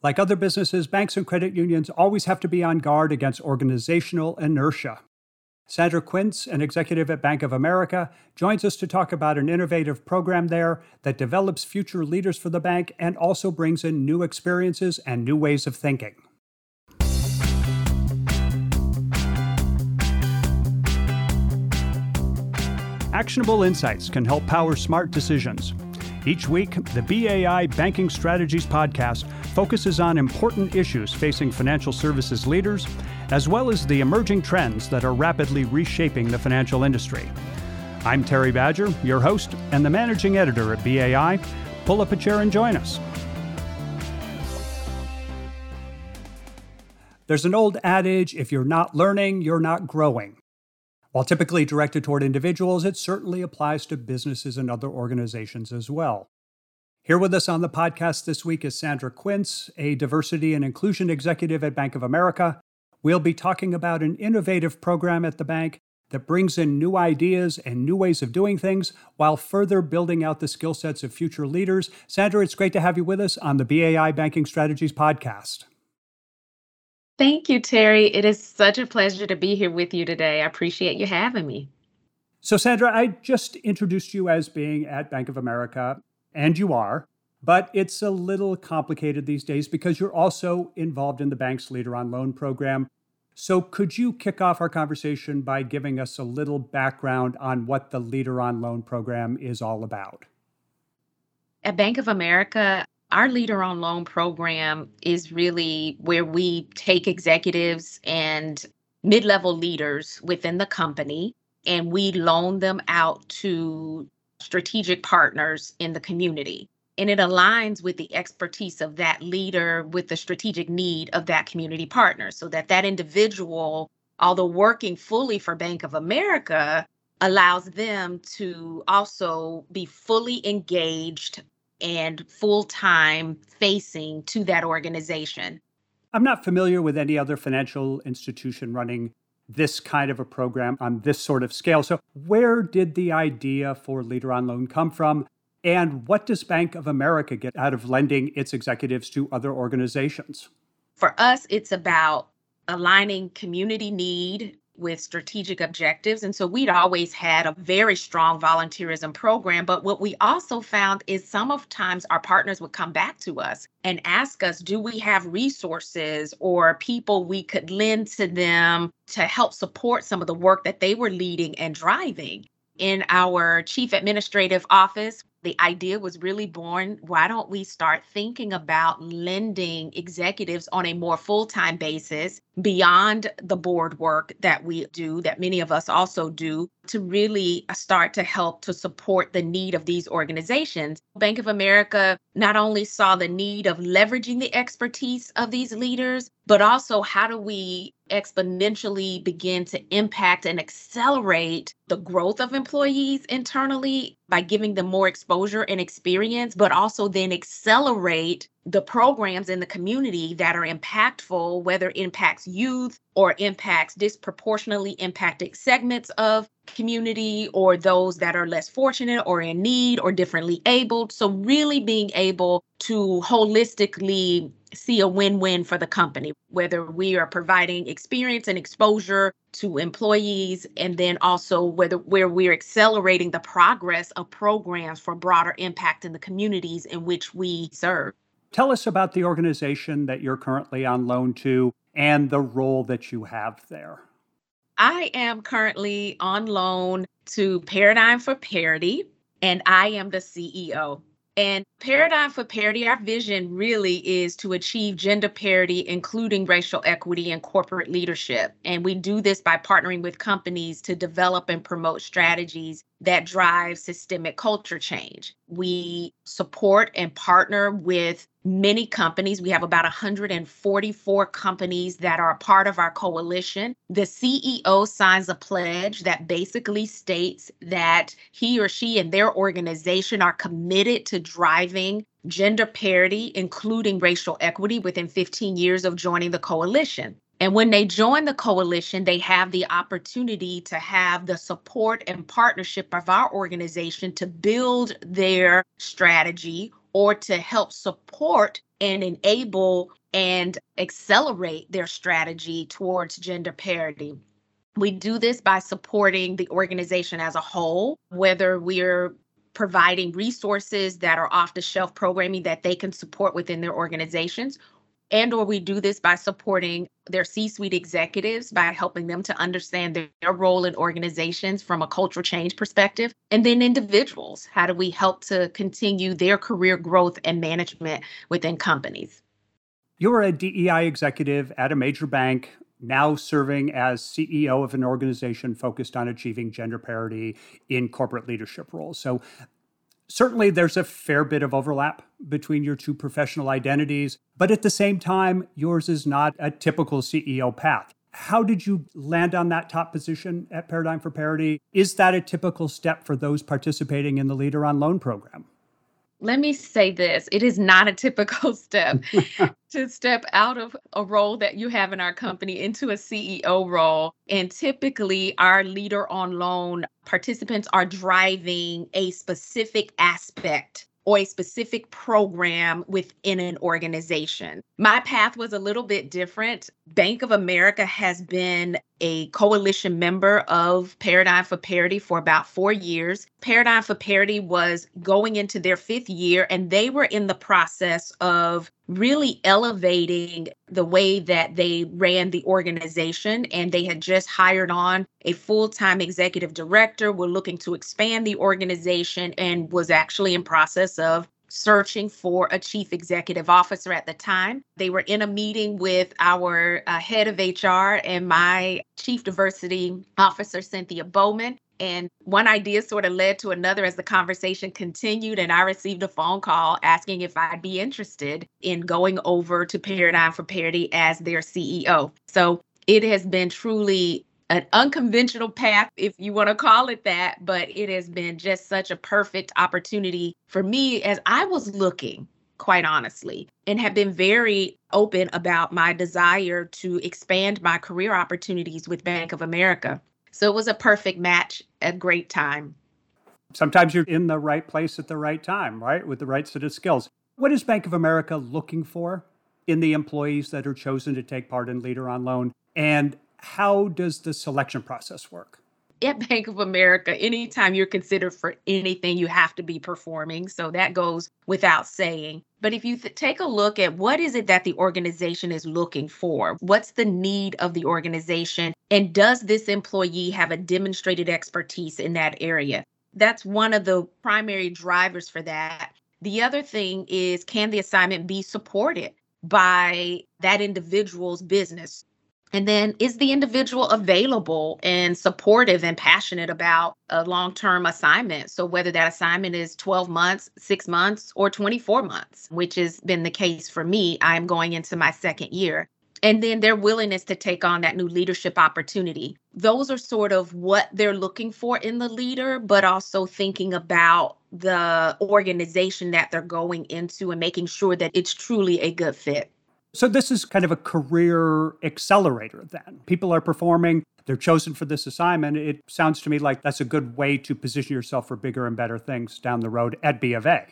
Like other businesses, banks and credit unions always have to be on guard against organizational inertia. Sandra Quince, an executive at Bank of America, joins us to talk about an innovative program there that develops future leaders for the bank and also brings in new experiences and new ways of thinking. Actionable insights can help power smart decisions. Each week, the BAI Banking Strategies podcast focuses on important issues facing financial services leaders, as well as the emerging trends that are rapidly reshaping the financial industry. I'm Terry Badger, your host and the managing editor at BAI. Pull up a chair and join us. There's an old adage if you're not learning, you're not growing. While typically directed toward individuals, it certainly applies to businesses and other organizations as well. Here with us on the podcast this week is Sandra Quince, a diversity and inclusion executive at Bank of America. We'll be talking about an innovative program at the bank that brings in new ideas and new ways of doing things while further building out the skill sets of future leaders. Sandra, it's great to have you with us on the BAI Banking Strategies podcast. Thank you, Terry. It is such a pleasure to be here with you today. I appreciate you having me. So, Sandra, I just introduced you as being at Bank of America and you are, but it's a little complicated these days because you're also involved in the bank's Leader on Loan program. So, could you kick off our conversation by giving us a little background on what the Leader on Loan program is all about? At Bank of America, our Leader on Loan program is really where we take executives and mid level leaders within the company and we loan them out to strategic partners in the community. And it aligns with the expertise of that leader with the strategic need of that community partner so that that individual, although working fully for Bank of America, allows them to also be fully engaged and full time facing to that organization. I'm not familiar with any other financial institution running this kind of a program on this sort of scale. So, where did the idea for Leader on Loan come from? And what does Bank of America get out of lending its executives to other organizations? For us, it's about aligning community need with strategic objectives. And so we'd always had a very strong volunteerism program. But what we also found is some of times our partners would come back to us and ask us, do we have resources or people we could lend to them to help support some of the work that they were leading and driving? In our chief administrative office, the idea was really born why don't we start thinking about lending executives on a more full-time basis beyond the board work that we do that many of us also do to really start to help to support the need of these organizations? Bank of america not only saw the need of leveraging the expertise of these leaders but also how do we exponentially begin to impact and accelerate the growth of employees internally by giving them more exposure and experience, but also then accelerate the programs in the community that are impactful, whether impacts youth or impacts disproportionately impacted segments of community or those that are less fortunate or in need or differently abled. So, really being able to holistically see a win win for the company, whether we are providing experience and exposure to employees, and then also whether where we're accelerating the progress of programs for broader impact in the communities in which we serve. Tell us about the organization that you're currently on loan to and the role that you have there. I am currently on loan to Paradigm for Parity, and I am the CEO. And Paradigm for Parity, our vision really is to achieve gender parity, including racial equity and corporate leadership. And we do this by partnering with companies to develop and promote strategies that drive systemic culture change. We support and partner with many companies. We have about 144 companies that are part of our coalition. The CEO signs a pledge that basically states that he or she and their organization are committed to driving gender parity, including racial equity, within 15 years of joining the coalition. And when they join the coalition, they have the opportunity to have the support and partnership of our organization to build their strategy or to help support and enable and accelerate their strategy towards gender parity. We do this by supporting the organization as a whole, whether we're providing resources that are off the shelf programming that they can support within their organizations and or we do this by supporting their c-suite executives by helping them to understand their, their, role in organizations from a cultural change perspective and then individuals. How do we help to continue their career growth and management within companies? You're a dei executive at a major bank now serving as ceo of an organization focused on achieving gender parity in corporate leadership roles. So certainly there's a fair bit of overlap between your two professional identities, but at the same time, yours is not a typical CEO path. How did you land on that top position at Paradigm for Parity? Is that a typical step for those participating in the Leader on Loan program? Let me say this it is not a typical step to step out of a role that you have in our company into a CEO role. And typically, our leader on loan participants are driving a specific aspect or a specific program within an organization. My path was a little bit different. Bank of America has been a coalition member of Paradigm for Parity for about four years. Paradigm for Parity was going into their fifth year, and they were in the process of really elevating the way that they ran the organization. And they had just hired on a full time executive director, were looking to expand the organization, and was actually in process of searching for a chief executive officer at the time. They were in a meeting with our uh, head of HR and my chief diversity officer, Cynthia Bowman. And one idea sort of led to another as the conversation continued. And I received a phone call asking if I'd be interested in going over to Paradigm for Parity as their CEO. So it has been truly an unconventional path, if you want to call it that, but it has been just such a perfect opportunity for me as I was looking, quite honestly, and have been very open about my desire to expand my career opportunities with Bank of America. So it was a perfect match, a great time. Sometimes you're in the right place at the right time, right? With the right set of skills. What is Bank of America looking for in the employees that are chosen to take part in Leader on Loan? And how does the selection process work? At Bank of America, anytime you're considered for anything, you have to be performing. So that goes without saying. But if you th- take a look at what is it that the organization is looking for, what's the need of the organization, and does this employee have a demonstrated expertise in that area? That's one of the primary drivers for that. The other thing is can the assignment be supported by that individual's business? And then is the individual available and supportive and passionate about a long term assignment? So, whether that assignment is 12 months, six months, or 24 months, which has been the case for me, I'm going into my second year. And then their willingness to take on that new leadership opportunity. Those are sort of what they're looking for in the leader, but also thinking about the organization that they're going into and making sure that it's truly a good fit. So this is kind of a career accelerator then. People are performing, they're chosen for this assignment. It sounds to me like that's a good way to position yourself for bigger and better things down the road at B of A.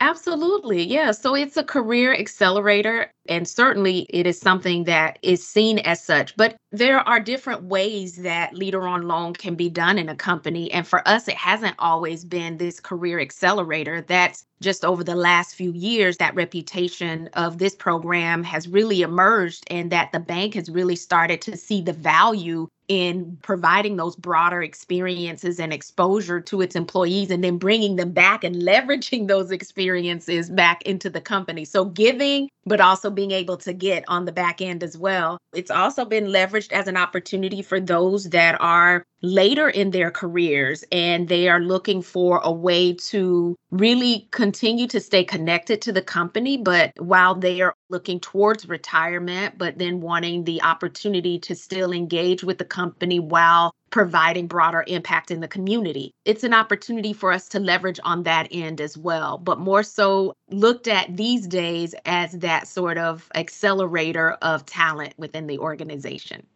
Absolutely. Yeah. So it's a career accelerator, and certainly it is something that is seen as such. But there are different ways that leader on loan can be done in a company. And for us, it hasn't always been this career accelerator. That's just over the last few years, that reputation of this program has really emerged, and that the bank has really started to see the value in providing those broader experiences and exposure to its employees and then bringing them back and leveraging those experiences back into the company. So giving, but also being able to get on the back end as well. It's also been leveraged as an opportunity for those that are later in their careers and they are looking for a way to really continue to stay connected to the company but while they are looking towards retirement but then wanting the opportunity to still engage with the company while providing broader impact in the community. It's an opportunity for us to leverage on that end as well, but more so looked at these days as that sort of accelerator of talent within the organization.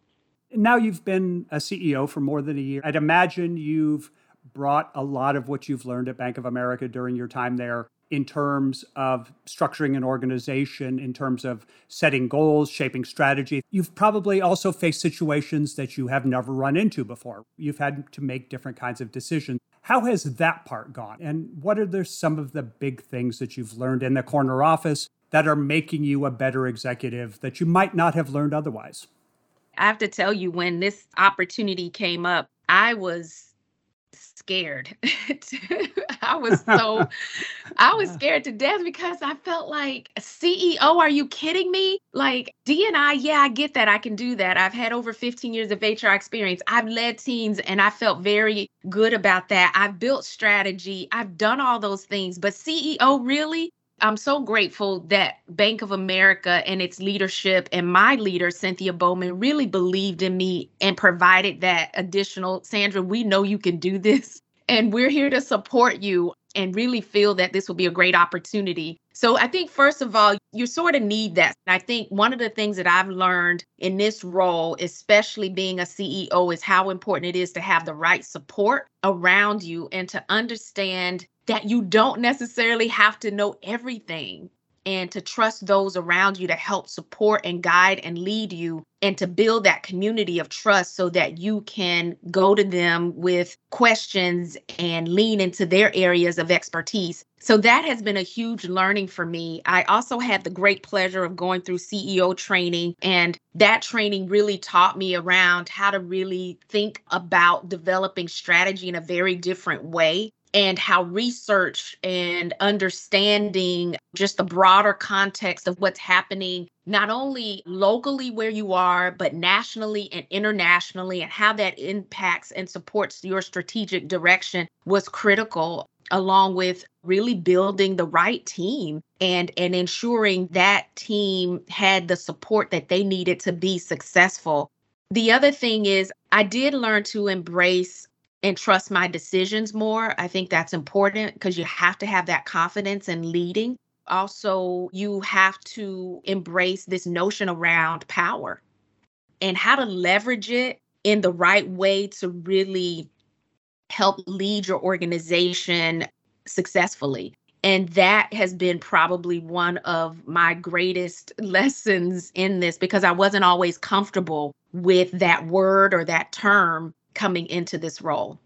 Now you've been a CEO for more than a year. I'd imagine you've brought a lot of what you've learned at Bank of America during your time there in terms of structuring an organization, in terms of setting goals, shaping strategy. You've probably also faced situations that you have never run into before. You've had to make different kinds of decisions. How has that part gone? And what are there some of the big things that you've learned in the corner office that are making you a better executive that you might not have learned otherwise? I have to tell you, when this opportunity came up, I was scared. I was so I was scared to death because I felt like CEO, are you kidding me? Like D&I, yeah, I get that. I can do that. I've had over 15 years of HR experience. I've led teams and I felt very good about that. I've built strategy. I've done all those things, but CEO really? I'm so grateful that Bank of America and its leadership and my leader, Cynthia Bowman, really believed in me and provided that additional. Sandra, we know you can do this, and we're here to support you and really feel that this will be a great opportunity. So I think, first of all, you sort of need that. I think one of the things that I've learned in this role, especially being a CEO, is how important it is to have the right support around you and to understand that you don't necessarily have to know everything and to trust those around you to help support and guide and lead you and to build that community of trust so that you can go to them with questions and lean into their areas of expertise. So that has been a huge learning for me. I also had the great pleasure of going through CEO training, and that training really taught me around how to really think about developing strategy in a very different way and how research and understanding just the broader context of what's happening, not only locally where you are, but nationally and internationally, and how that impacts and supports your strategic direction was critical along with really building the right team and and ensuring that team had the support that they needed to be successful. The other thing is i did learn to embrace and trust my decisions more. I think that's important because you have to have that confidence in leading. Also, you have to embrace this notion around power and how to leverage it in the right way to really help lead your organization successfully. And that has been probably one of my greatest lessons in this because I wasn't always comfortable with that word or that term coming into this role.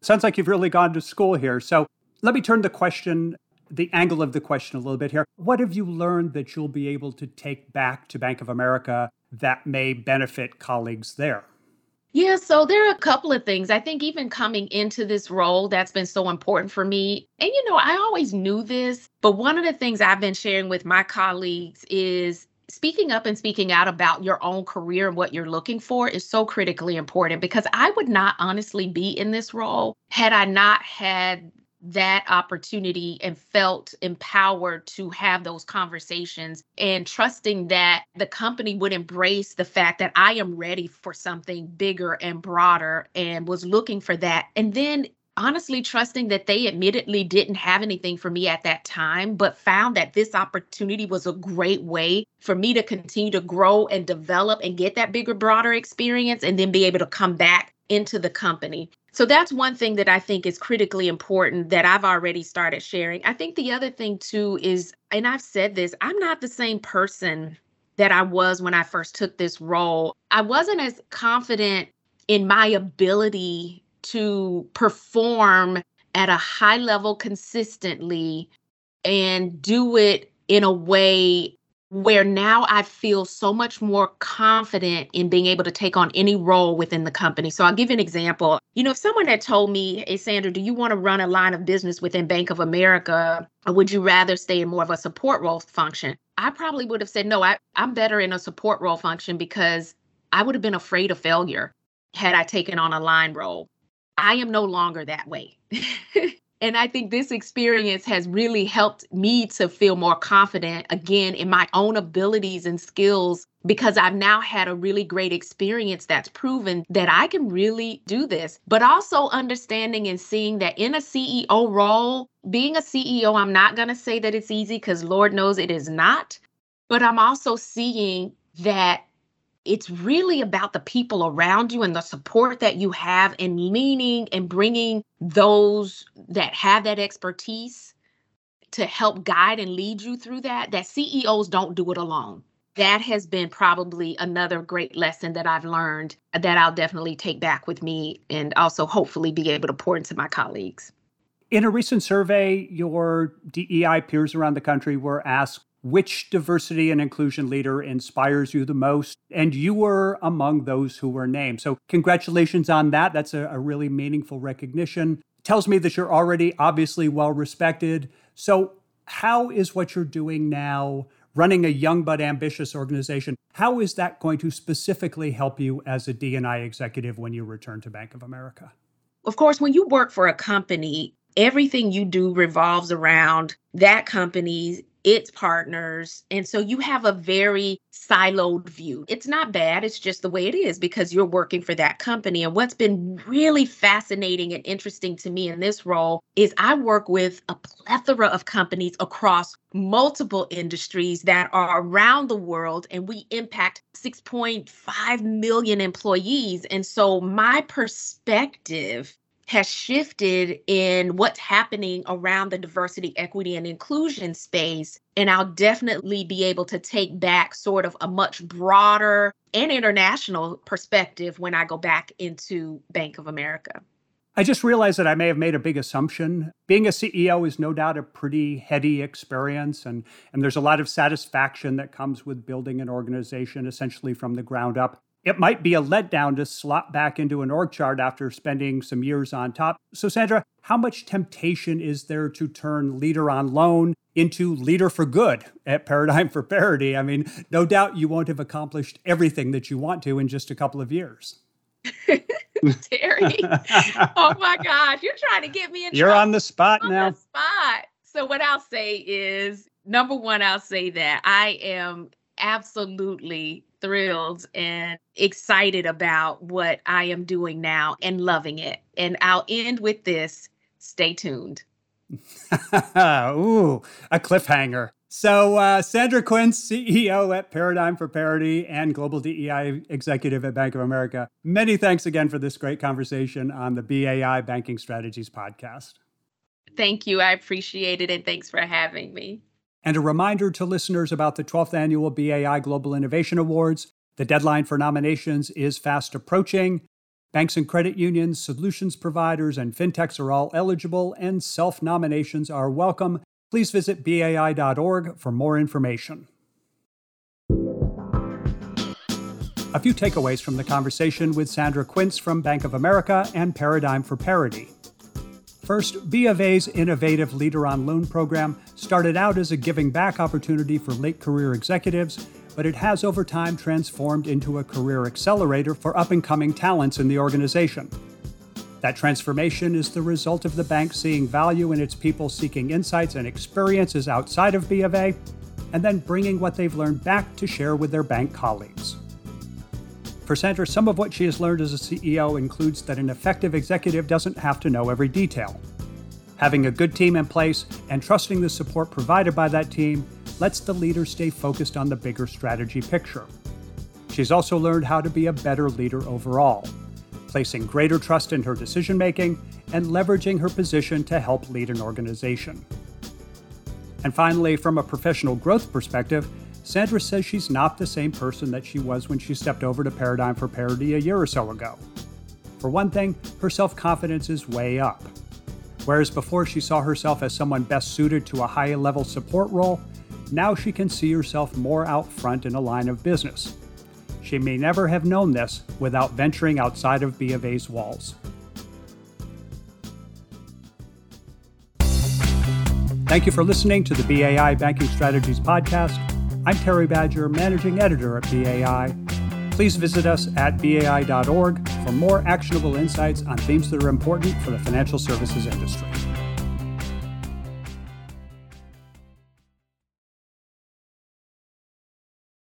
Sounds like you've really gone to school here. So let me turn the question, the angle of the question a little bit here. What have you learned that you'll be able to take back to Bank of America that may benefit colleagues there? Yeah, so there are a couple of things. I think even coming into this role, that's been so important for me. And, you know, I always knew this, but one of the things I've been sharing with my colleagues is speaking up and speaking out about your own career and what you're looking for is so critically important because I would not honestly be in this role had I not had that opportunity and felt empowered to have those conversations and trusting that the company would embrace the fact that I am ready for something bigger and broader and was looking for that. And then honestly trusting that they admittedly didn't have anything for me at that time, but found that this opportunity was a great way for me to continue to grow and develop and get that bigger, broader experience and then be able to come back into the company. So that's one thing that I think is critically important that I've already started sharing. I think the other thing too is, and I've said this, I'm not the same person that I was when I first took this role. I wasn't as confident in my ability to perform at a high level consistently and do it in a way where now I feel so much more confident in being able to take on any role within the company. So I'll give you an example. You know, if someone had told me, Hey, Sandra, do you want to run a line of business within Bank of America? Or would you rather stay in more of a support role function? I probably would have said, No, I, I'm better in a support role function because I would have been afraid of failure had I taken on a line role. I am no longer that way. and I think this experience has really helped me to feel more confident again in my own abilities and skills because I've now had a really great experience that's proven that I can really do this. But also understanding and seeing that in a CEO role, being a CEO, I'm not going to say that it's easy because Lord knows it is not. But I'm also seeing that it's really about the people around you and the support that you have and leaning and bringing those that have that expertise to help guide and lead you through that, that CEOs don't do it alone. That has been probably another great lesson that I've learned that I'll definitely take back with me and also hopefully be able to pour into my colleagues. In a recent survey, your DEI peers around the country were asked which diversity and inclusion leader inspires you the most? And you were among those who were named. So, congratulations on that. That's a, a really meaningful recognition. Tells me that you're already obviously well respected. So, how is what you're doing now, running a young but ambitious organization, how is that going to specifically help you as a D&I executive when you return to Bank of America? Of course, when you work for a company, everything you do revolves around that company's its partners. And so you have a very siloed view. It's not bad, it's just the way it is because you're working for that company. And what's been really fascinating and interesting to me in this role is I work with a plethora of companies across multiple industries that are around the world, and we impact 6.5 million employees. And so my perspective has shifted in what's happening around the diversity, equity, and inclusion space. And I'll definitely be able to take back sort of a much broader and international perspective when I go back into Bank of America. I just realized that I may have made a big assumption. Being a CEO is no doubt a pretty heady experience, and, and there's a lot of satisfaction that comes with building an organization essentially from the ground up it might be a letdown to slot back into an org chart after spending some years on top. So, Sandra, how much temptation is there to turn leader on loan into leader for good at Paradigm for Parity? I mean, no doubt you won't have accomplished everything that you want to in just a couple of years. Terry, oh my gosh, you're trying to get me in. You're on the spot on now. The spot. So what I'll say is, number one, I'll say that I am absolutely thrilled and excited about what I am doing now and loving it. And I'll end with this stay tuned. Ooh, a cliffhanger. So, uh, Sandra Quince, CEO at Paradigm for Parity and Global DEI Executive at Bank of America, many thanks again for this great conversation on the BAI Banking Strategies podcast. Thank you. I appreciate it. And thanks for having me. And a reminder to listeners about the 12th annual BAI Global Innovation Awards. The deadline for nominations is fast approaching. Banks and credit unions, solutions providers, and fintechs are all eligible, and self nominations are welcome. Please visit BAI.org for more information. A few takeaways from the conversation with Sandra Quince from Bank of America and Paradigm for Parity. First, B of A's innovative Leader on Loan program started out as a giving back opportunity for late career executives, but it has over time transformed into a career accelerator for up and coming talents in the organization. That transformation is the result of the bank seeing value in its people seeking insights and experiences outside of B of A, and then bringing what they've learned back to share with their bank colleagues. For Sandra, some of what she has learned as a CEO includes that an effective executive doesn't have to know every detail. Having a good team in place and trusting the support provided by that team lets the leader stay focused on the bigger strategy picture. She's also learned how to be a better leader overall, placing greater trust in her decision making and leveraging her position to help lead an organization. And finally, from a professional growth perspective, Sandra says she's not the same person that she was when she stepped over to Paradigm for Parity a year or so ago. For one thing, her self confidence is way up. Whereas before she saw herself as someone best suited to a high level support role, now she can see herself more out front in a line of business. She may never have known this without venturing outside of B of A's walls. Thank you for listening to the BAI Banking Strategies Podcast. I'm Terry Badger, Managing Editor at BAI. Please visit us at BAI.org for more actionable insights on themes that are important for the financial services industry.